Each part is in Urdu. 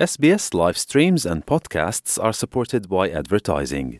SBS live streams and podcasts are supported by advertising.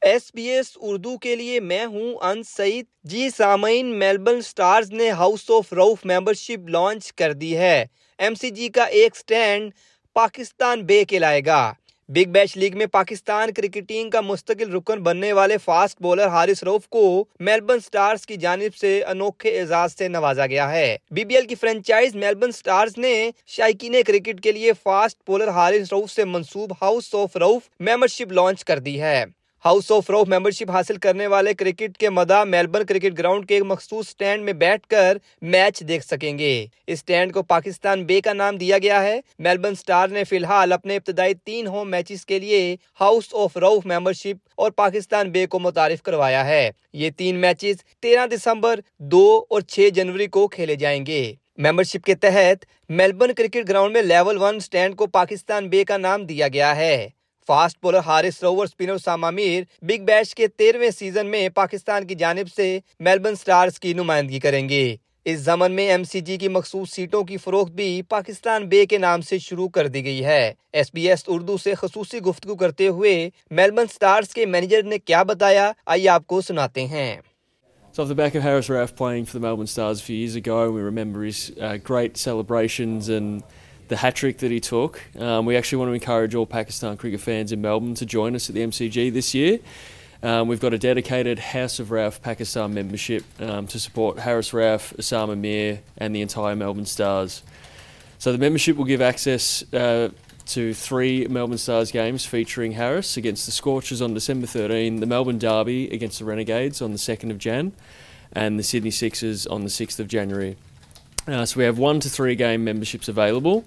S B S Urdu کے لیے میں ہوں ان سعید۔ جی سامعین، میلبرن سٹارز نے house of Rauf membership launch کر دی ہے۔ ایم سی جی کا ایک سٹینڈ پاکستان بے کے لائے گا۔ بگ بیش لیگ میں پاکستان کرکٹ ٹیم کا مستقل رکن بننے والے فاسٹ بولر حارث روف کو میلبرن سٹارز کی جانب سے انوکھے اعزاز سے نوازا گیا ہے۔ بی بی ایل کی فرنچائز میلبرن سٹارز نے شائقین کرکٹ کے لیے فاسٹ بولر حارث روف سے منسوب house of Rauf membership launch کر دی ہے۔ ہاؤس آف روف ممبرشپ حاصل کرنے والے کرکٹ کے مدہ میلبرن کرکٹ گراؤنڈ کے ایک مخصوص سٹینڈ میں بیٹھ کر میچ دیکھ سکیں گے۔ اس سٹینڈ کو پاکستان بے کا نام دیا گیا ہے۔ میلبرن سٹار نے فی الحال اپنے ابتدائی تین ہوم میچز کے لیے ہاؤس آف روف ممبرشپ اور پاکستان بے کو متعارف کروایا ہے۔ یہ تین میچز تیرہ دسمبر، دو اور چھ جنوری کو کھیلے جائیں گے۔ ممبرشپ کے تحت میلبرن کرکٹ گراؤنڈ میں لیول ون سٹینڈ کو پاکستان بے کا نام دیا گیا ہے۔ Fast bowler Haris Rauf spinner Usama Mir Big Bash کے تیرویں سیزن میں پاکستان کی جانب سے میلبرن سٹارز کی نمائندگی کریں گے۔ اس زمن میں ایم سی جی کی مخصوص سیٹوں کی فروخت بھی پاکستان بے کے نام سے شروع کر دی گئی ہے۔ ایس بی ایس اردو سے خصوصی گفتگو کرتے ہوئے میلبرن سٹارز کے مینیجر نے کیا بتایا؟ آئیے آپ کو سناتے ہیں۔ So off the back of Harris Raff playing for the Melbourne Stars a few years ago, we remember his uh, great celebrations and the hat trick that he took. Um, we actually want to encourage all Pakistan cricket fans in Melbourne to join us at the MCG this year. Um, we've got a dedicated House of Raf Pakistan membership um, to support Harris Raf, Osama Mir, and the entire Melbourne Stars. So the membership will give access uh, to three Melbourne Stars games featuring Harris against the Scorchers on December 13, the Melbourne Derby against the Renegades on the 2nd of Jan, and the Sydney Sixers on the 6th of January. Uh, so we have one to three game memberships available.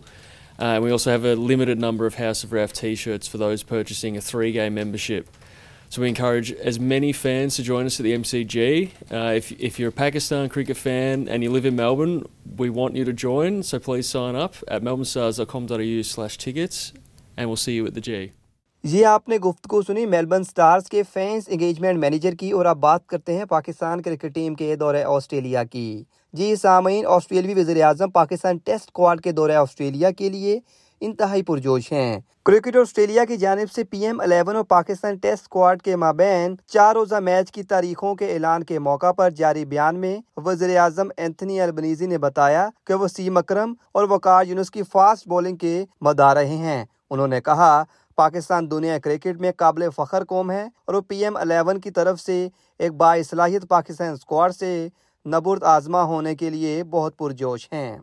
Uh, we also have a limited number of House of Raf t-shirts for those purchasing a three game membership. So we encourage as many fans to join us at the MCG. Uh, if, if you're a Pakistan cricket fan and you live in Melbourne, we want you to join. So please sign up at melbournestars.com.au slash tickets and we'll see you at the G. یہ آپ نے گفتگو سنی، میلبرن سٹارز کے فینس، انگیجمنٹ مینیجر کی، اور اب بات کرتے ہیں پاکستان کرکٹ ٹیم کے دورہ آسٹریلیا کی۔ جی سامعین، آسٹریلوی وزیر اعظم پاکستان ٹیسٹ کوارڈ کے دورہ آسٹریلیا کے لیے انتہائی پرجوش ہیں۔ کرکٹ آسٹریلیا کی جانب سے پی ایم الیون اور پاکستان ٹیسٹ کوارڈ کے مابین چار روزہ میچ کی تاریخوں کے اعلان کے موقع پر جاری بیان میں وزیر اعظم اینتھنی البنیزی نے بتایا کہ وہ سیم اکرم اور وقار یونس کی فاسٹ بولنگ کے مدار رہے ہیں۔ انہوں نے کہا پاکستان دنیا کرکٹ میں قابل فخر قوم ہے اور وہ پی ایم الیون کی طرف سے ایک باصلاحیت پاکستان اسکواڈ سے نبرد آزما ہونے کے لیے بہت پرجوش ہیں۔